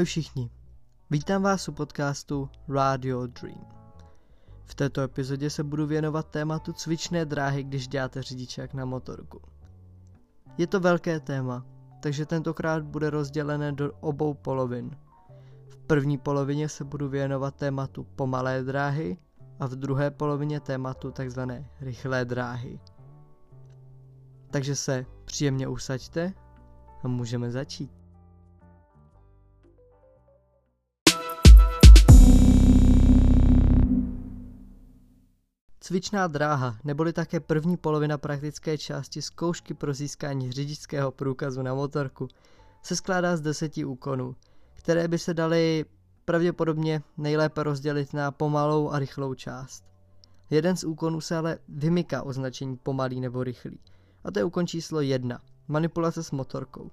Ahoj všichni, vítám vás u podcastu Radio Dream. V této epizodě se budu věnovat tématu cvičné dráhy, když děláte řidičák na motorku. Je to velké téma, takže tentokrát bude rozdělené do obou polovin. V první polovině se budu věnovat tématu pomalé dráhy a v druhé polovině tématu takzvané rychlé dráhy. Takže se příjemně usaďte a můžeme začít. Cvičná dráha, neboli také první polovina praktické části zkoušky pro získání řidičského průkazu na motorku, se skládá z deseti úkonů, které by se daly pravděpodobně nejlépe rozdělit na pomalou a rychlou část. Jeden z úkonů se ale vymyká označení pomalý nebo rychlý, a to je úkon číslo jedna, manipulace s motorkou.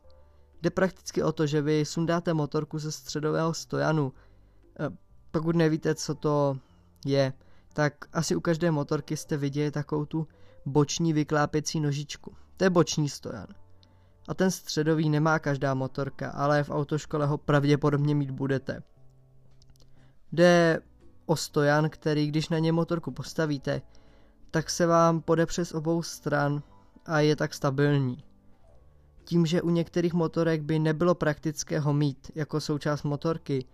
Jde prakticky o to, že vy sundáte motorku ze středového stojanu, e, pokud nevíte, co to je, tak asi u každé motorky jste viděli takovou tu boční vyklápěcí nožičku. To je boční stojan. A ten středový nemá každá motorka, ale v autoškole ho pravděpodobně mít budete. Jde o stojan, který když na ně motorku postavíte, tak se vám pode přes obou stran a je tak stabilní. Tím, že u některých motorek by nebylo praktické ho mít jako součást motorky,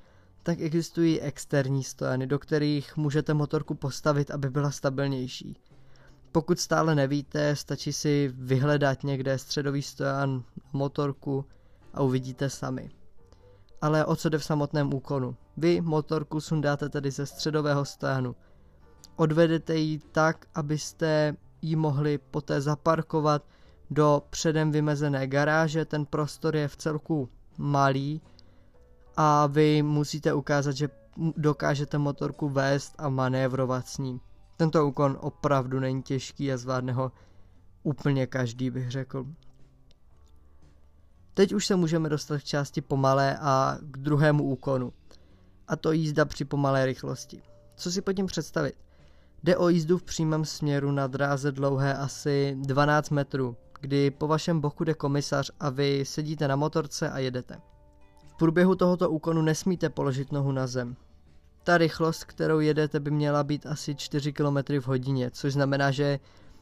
tak existují externí stojany, do kterých můžete motorku postavit, aby byla stabilnější. Pokud stále nevíte, stačí si vyhledat někde středový stojan motorku a uvidíte sami. Ale o co jde v samotném úkonu? Vy motorku sundáte tedy ze středového stojanu. Odvedete ji tak, abyste ji mohli poté zaparkovat do předem vymezené garáže. Ten prostor je v celku malý, a vy musíte ukázat, že dokážete motorku vést a manévrovat s ním. Tento úkon opravdu není těžký a zvládne ho úplně každý, bych řekl. Teď už se můžeme dostat k části pomalé a k druhému úkonu. A to jízda při pomalé rychlosti. Co si pod tím představit? Jde o jízdu v přímém směru na dráze dlouhé asi 12 metrů, kdy po vašem boku jde komisař a vy sedíte na motorce a jedete. V průběhu tohoto úkonu nesmíte položit nohu na zem. Ta rychlost, kterou jedete, by měla být asi 4 km v hodině, což znamená, že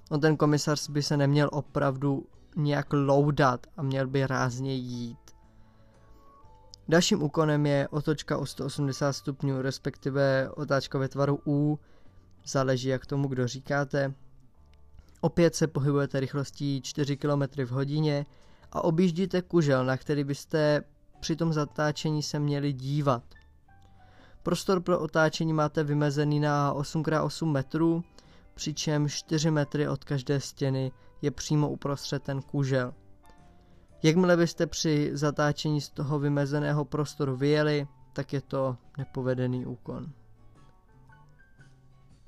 on ten komisař by se neměl opravdu nějak loudat a měl by rázně jít. Dalším úkonem je otočka o 180 stupňů, respektive otáčka ve tvaru U, záleží jak tomu, kdo říkáte. Opět se pohybujete rychlostí 4 km v hodině a objíždíte kužel, na který byste při tom zatáčení se měli dívat. Prostor pro otáčení máte vymezený na 8x8 metrů, přičemž 4 metry od každé stěny je přímo uprostřed ten kůžel. Jakmile byste při zatáčení z toho vymezeného prostoru vyjeli, tak je to nepovedený úkon.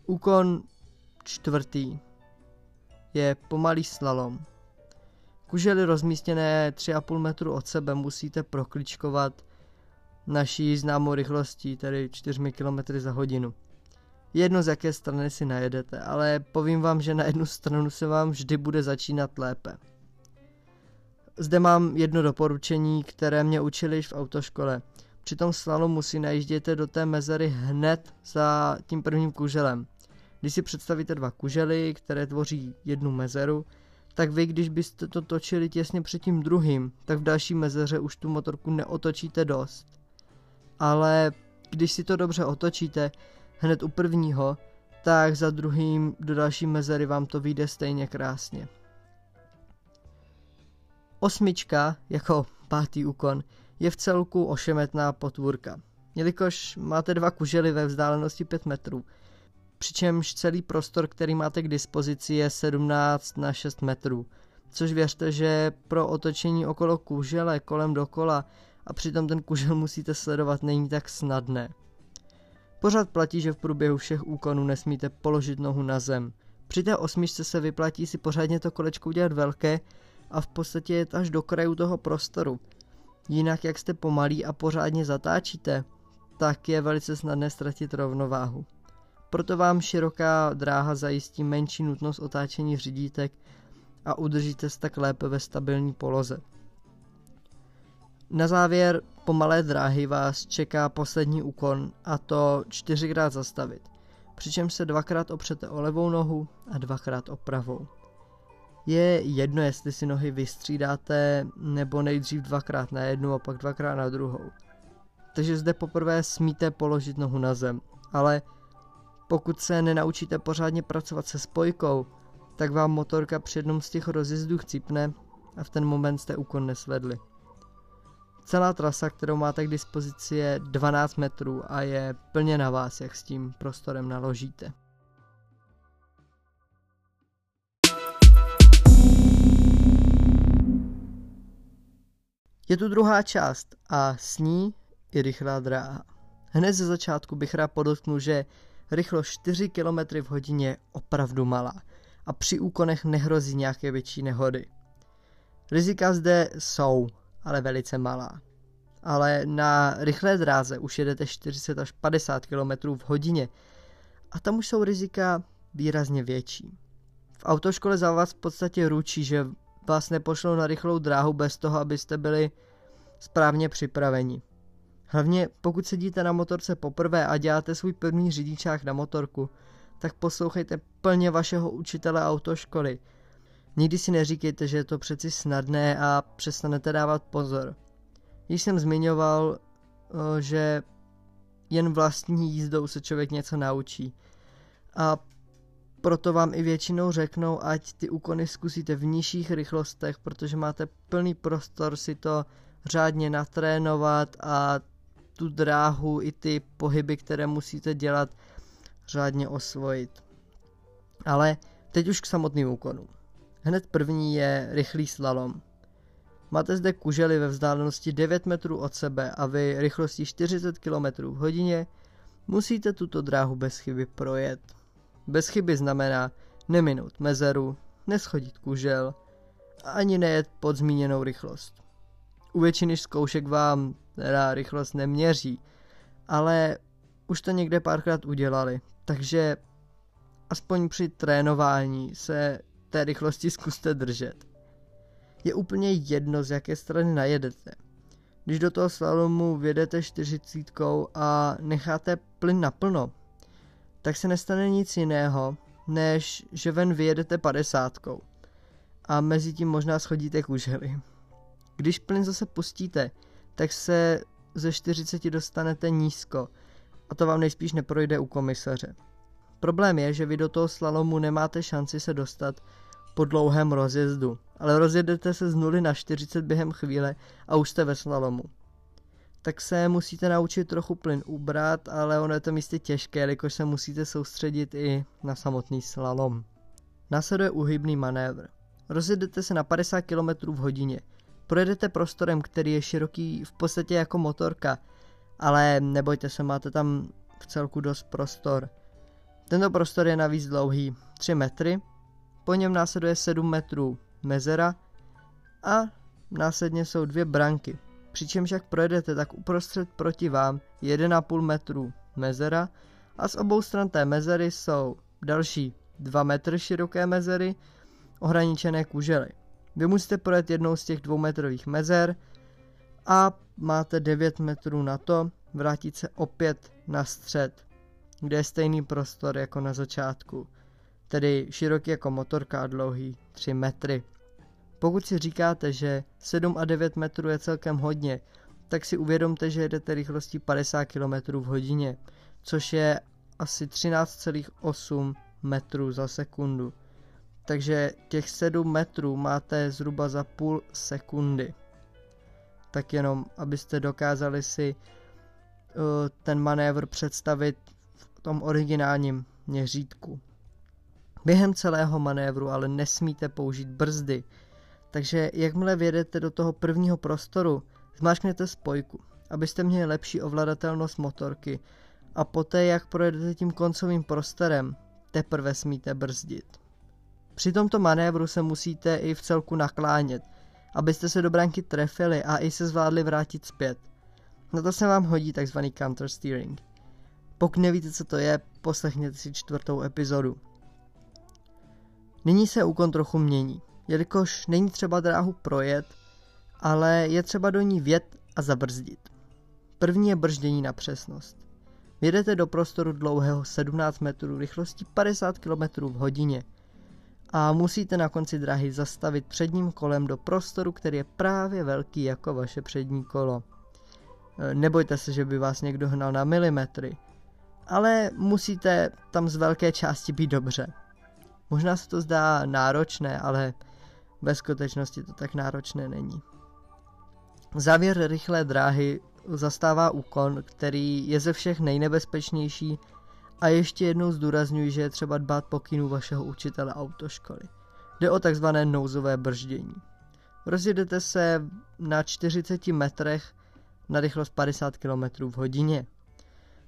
Úkon čtvrtý je pomalý slalom. Kužely rozmístěné 3,5 metru od sebe musíte prokličkovat naší známou rychlostí, tedy 4 km za hodinu. Jedno z jaké strany si najedete, ale povím vám, že na jednu stranu se vám vždy bude začínat lépe. Zde mám jedno doporučení, které mě učili v autoškole. Při tom slalomu si najížděte do té mezery hned za tím prvním kuželem. Když si představíte dva kužely, které tvoří jednu mezeru, tak vy, když byste to točili těsně před tím druhým, tak v další mezeře už tu motorku neotočíte dost. Ale když si to dobře otočíte hned u prvního, tak za druhým do další mezery vám to vyjde stejně krásně. Osmička, jako pátý úkon, je v celku ošemetná potvůrka. Jelikož máte dva kužely ve vzdálenosti 5 metrů, přičemž celý prostor, který máte k dispozici, je 17 na 6 metrů. Což věřte, že pro otočení okolo kužele kolem dokola a přitom ten kužel musíte sledovat není tak snadné. Pořád platí, že v průběhu všech úkonů nesmíte položit nohu na zem. Při té osmičce se vyplatí si pořádně to kolečko udělat velké a v podstatě je až do kraju toho prostoru. Jinak jak jste pomalí a pořádně zatáčíte, tak je velice snadné ztratit rovnováhu proto vám široká dráha zajistí menší nutnost otáčení řídítek a udržíte se tak lépe ve stabilní poloze. Na závěr pomalé dráhy vás čeká poslední úkon a to čtyřikrát zastavit, přičemž se dvakrát opřete o levou nohu a dvakrát o pravou. Je jedno, jestli si nohy vystřídáte nebo nejdřív dvakrát na jednu a pak dvakrát na druhou. Takže zde poprvé smíte položit nohu na zem, ale pokud se nenaučíte pořádně pracovat se spojkou, tak vám motorka při jednom z těch rozjezdů chcípne a v ten moment jste úkon nesvedli. Celá trasa, kterou máte k dispozici, je 12 metrů a je plně na vás, jak s tím prostorem naložíte. Je tu druhá část a s ní i rychlá dráha. Hned ze začátku bych rád podotknul, že rychlost 4 km v hodině je opravdu malá a při úkonech nehrozí nějaké větší nehody. Rizika zde jsou, ale velice malá. Ale na rychlé dráze už jedete 40 až 50 km v hodině a tam už jsou rizika výrazně větší. V autoškole za vás v podstatě ručí, že vás nepošlou na rychlou dráhu bez toho, abyste byli správně připraveni. Hlavně pokud sedíte na motorce poprvé a děláte svůj první řidičák na motorku, tak poslouchejte plně vašeho učitele autoškoly. Nikdy si neříkejte, že je to přeci snadné a přestanete dávat pozor. Již jsem zmiňoval, eh, že jen vlastní jízdou se člověk něco naučí. A proto vám i většinou řeknou, ať ty úkony zkusíte v nižších rychlostech, protože máte plný prostor si to řádně natrénovat a tu dráhu i ty pohyby, které musíte dělat, řádně osvojit. Ale teď už k samotným úkonům. Hned první je rychlý slalom. Máte zde kužely ve vzdálenosti 9 metrů od sebe a vy rychlostí 40 km v hodině musíte tuto dráhu bez chyby projet. Bez chyby znamená neminout mezeru, neschodit kužel a ani nejet pod zmíněnou rychlost. U většiny zkoušek vám teda rychlost neměří, ale už to někde párkrát udělali, takže aspoň při trénování se té rychlosti zkuste držet. Je úplně jedno, z jaké strany najedete. Když do toho slalomu vědete 40 a necháte plyn naplno, tak se nestane nic jiného, než že ven vyjedete 50 a mezi tím možná schodíte kužely. Když plyn zase pustíte, tak se ze 40 dostanete nízko a to vám nejspíš neprojde u komisaře. Problém je, že vy do toho slalomu nemáte šanci se dostat po dlouhém rozjezdu, ale rozjedete se z 0 na 40 během chvíle a už jste ve slalomu. Tak se musíte naučit trochu plyn ubrat, ale ono je to místě těžké, jelikož se musíte soustředit i na samotný slalom. Následuje uhybný manévr. Rozjedete se na 50 km v hodině. Projedete prostorem, který je široký v podstatě jako motorka, ale nebojte se, máte tam v celku dost prostor. Tento prostor je navíc dlouhý 3 metry, po něm následuje 7 metrů mezera a následně jsou dvě branky. Přičemž jak projedete, tak uprostřed proti vám 1,5 metru mezera a z obou stran té mezery jsou další 2 metry široké mezery ohraničené kužely. Vy musíte projet jednou z těch dvoumetrových mezer a máte 9 metrů na to vrátit se opět na střed, kde je stejný prostor jako na začátku, tedy široký jako motorka a dlouhý 3 metry. Pokud si říkáte, že 7 a 9 metrů je celkem hodně, tak si uvědomte, že jedete rychlostí 50 km v hodině, což je asi 13,8 metrů za sekundu. Takže těch 7 metrů máte zhruba za půl sekundy. Tak jenom, abyste dokázali si uh, ten manévr představit v tom originálním měřítku. Během celého manévru ale nesmíte použít brzdy, takže jakmile vědete do toho prvního prostoru, zmáčkněte spojku, abyste měli lepší ovladatelnost motorky a poté, jak projedete tím koncovým prostorem, teprve smíte brzdit. Při tomto manévru se musíte i v celku naklánět, abyste se do branky trefili a i se zvládli vrátit zpět. Na to se vám hodí tzv. counter steering. Pokud nevíte, co to je, poslechněte si čtvrtou epizodu. Nyní se úkon trochu mění jelikož není třeba dráhu projet, ale je třeba do ní vjet a zabrzdit. První je brždění na přesnost. Jedete do prostoru dlouhého 17 metrů rychlostí 50 km v hodině a musíte na konci dráhy zastavit předním kolem do prostoru, který je právě velký jako vaše přední kolo. E, nebojte se, že by vás někdo hnal na milimetry, ale musíte tam z velké části být dobře. Možná se to zdá náročné, ale ve skutečnosti to tak náročné není. Závěr rychlé dráhy zastává úkon, který je ze všech nejnebezpečnější a ještě jednou zdůrazňuji, že je třeba dbát pokynů vašeho učitele autoškoly. Jde o takzvané nouzové brždění. Rozjedete se na 40 metrech na rychlost 50 km v hodině.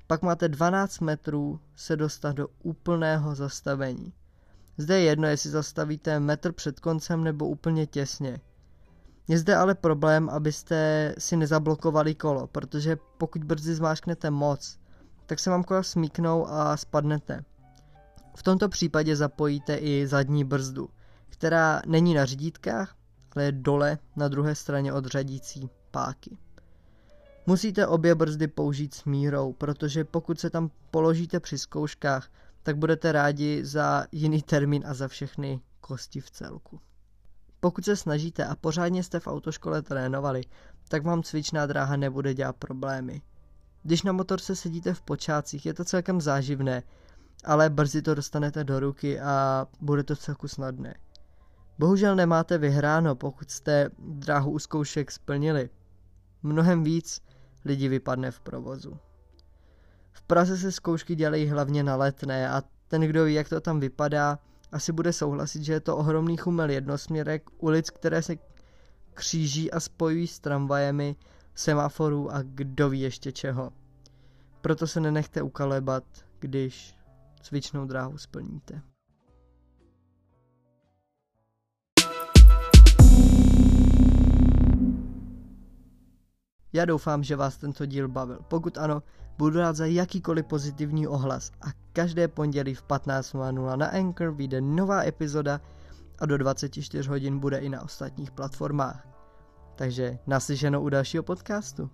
Pak máte 12 metrů se dostat do úplného zastavení. Zde je jedno, jestli zastavíte metr před koncem nebo úplně těsně. Je zde ale problém, abyste si nezablokovali kolo, protože pokud brzy zmášknete moc, tak se vám kola smíknou a spadnete. V tomto případě zapojíte i zadní brzdu, která není na řídítkách, ale je dole na druhé straně od řadící páky. Musíte obě brzdy použít s mírou, protože pokud se tam položíte při zkouškách, tak budete rádi za jiný termín a za všechny kosti v celku. Pokud se snažíte a pořádně jste v autoškole trénovali, tak vám cvičná dráha nebude dělat problémy. Když na motorce sedíte v počátcích, je to celkem záživné, ale brzy to dostanete do ruky a bude to celku snadné. Bohužel nemáte vyhráno, pokud jste dráhu u zkoušek splnili. Mnohem víc lidí vypadne v provozu. V Praze se zkoušky dělají hlavně na letné a ten, kdo ví, jak to tam vypadá, asi bude souhlasit, že je to ohromný chumel jednosměrek, ulic, které se kříží a spojují s tramvajemi, semaforů a kdo ví ještě čeho. Proto se nenechte ukalebat, když cvičnou dráhu splníte. Já doufám, že vás tento díl bavil. Pokud ano, budu rád za jakýkoliv pozitivní ohlas a každé pondělí v 15.00 na Anchor vyjde nová epizoda a do 24 hodin bude i na ostatních platformách. Takže naslyšenou u dalšího podcastu.